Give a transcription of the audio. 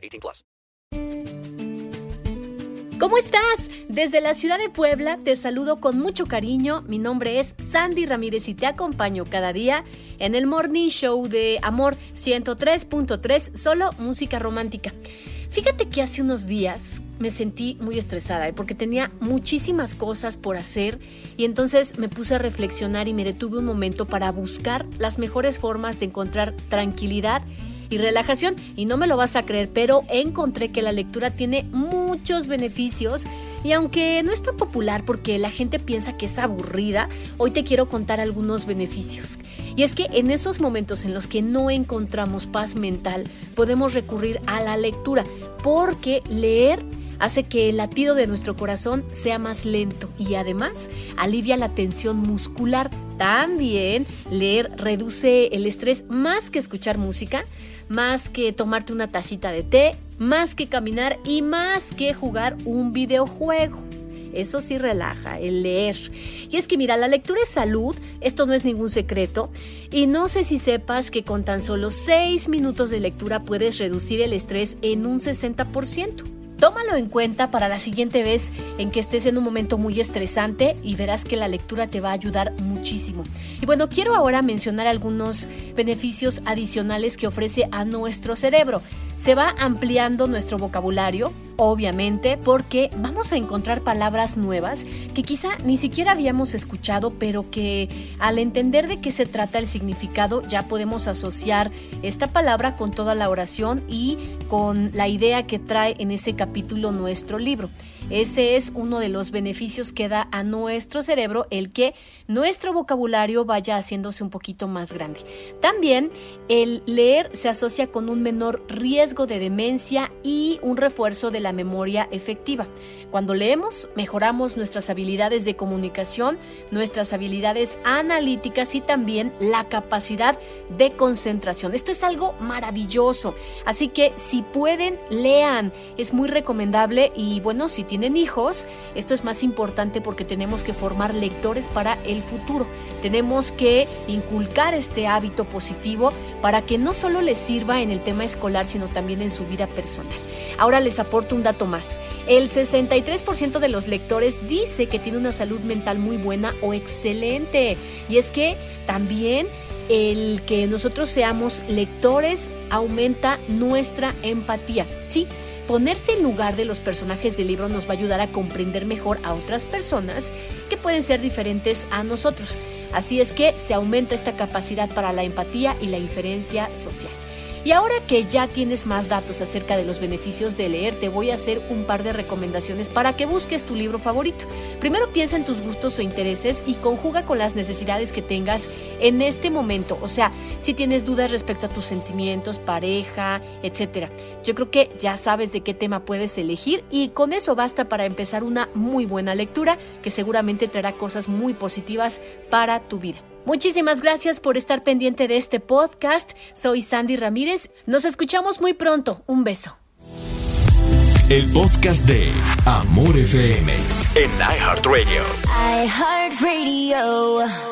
18 plus. ¿Cómo estás? Desde la ciudad de Puebla te saludo con mucho cariño. Mi nombre es Sandy Ramírez y te acompaño cada día en el Morning Show de Amor 103.3, solo música romántica. Fíjate que hace unos días me sentí muy estresada ¿eh? porque tenía muchísimas cosas por hacer y entonces me puse a reflexionar y me detuve un momento para buscar las mejores formas de encontrar tranquilidad y relajación. Y no me lo vas a creer, pero encontré que la lectura tiene muchos beneficios. Y aunque no es tan popular porque la gente piensa que es aburrida, hoy te quiero contar algunos beneficios. Y es que en esos momentos en los que no encontramos paz mental, podemos recurrir a la lectura, porque leer hace que el latido de nuestro corazón sea más lento y además alivia la tensión muscular. También leer reduce el estrés más que escuchar música más que tomarte una tacita de té, más que caminar y más que jugar un videojuego. Eso sí relaja, el leer. Y es que mira, la lectura es salud, esto no es ningún secreto, y no sé si sepas que con tan solo 6 minutos de lectura puedes reducir el estrés en un 60%. Tómalo en cuenta para la siguiente vez en que estés en un momento muy estresante y verás que la lectura te va a ayudar muchísimo. Y bueno, quiero ahora mencionar algunos beneficios adicionales que ofrece a nuestro cerebro. Se va ampliando nuestro vocabulario, obviamente, porque vamos a encontrar palabras nuevas que quizá ni siquiera habíamos escuchado, pero que al entender de qué se trata el significado ya podemos asociar esta palabra con toda la oración y con la idea que trae en ese capítulo nuestro libro. Ese es uno de los beneficios que da a nuestro cerebro el que nuestro vocabulario vaya haciéndose un poquito más grande. También el leer se asocia con un menor riesgo de demencia y un refuerzo de la memoria efectiva. Cuando leemos, mejoramos nuestras habilidades de comunicación, nuestras habilidades analíticas y también la capacidad de concentración. Esto es algo maravilloso. Así que si pueden, lean. Es muy recomendable y bueno, si tienen hijos, esto es más importante porque tenemos que formar lectores para el futuro. Tenemos que inculcar este hábito positivo para que no solo les sirva en el tema escolar, sino también en su vida personal. Ahora les aporto un dato más. El 63% de los lectores dice que tiene una salud mental muy buena o excelente. Y es que también el que nosotros seamos lectores aumenta nuestra empatía. Sí, ponerse en lugar de los personajes del libro nos va a ayudar a comprender mejor a otras personas que pueden ser diferentes a nosotros. Así es que se aumenta esta capacidad para la empatía y la inferencia social. Y ahora que ya tienes más datos acerca de los beneficios de leer, te voy a hacer un par de recomendaciones para que busques tu libro favorito. Primero piensa en tus gustos o intereses y conjuga con las necesidades que tengas en este momento. O sea, si tienes dudas respecto a tus sentimientos, pareja, etc. Yo creo que ya sabes de qué tema puedes elegir y con eso basta para empezar una muy buena lectura que seguramente traerá cosas muy positivas para tu vida. Muchísimas gracias por estar pendiente de este podcast. Soy Sandy Ramírez. Nos escuchamos muy pronto. Un beso. El podcast de Amor FM en iHeartRadio. iHeartRadio.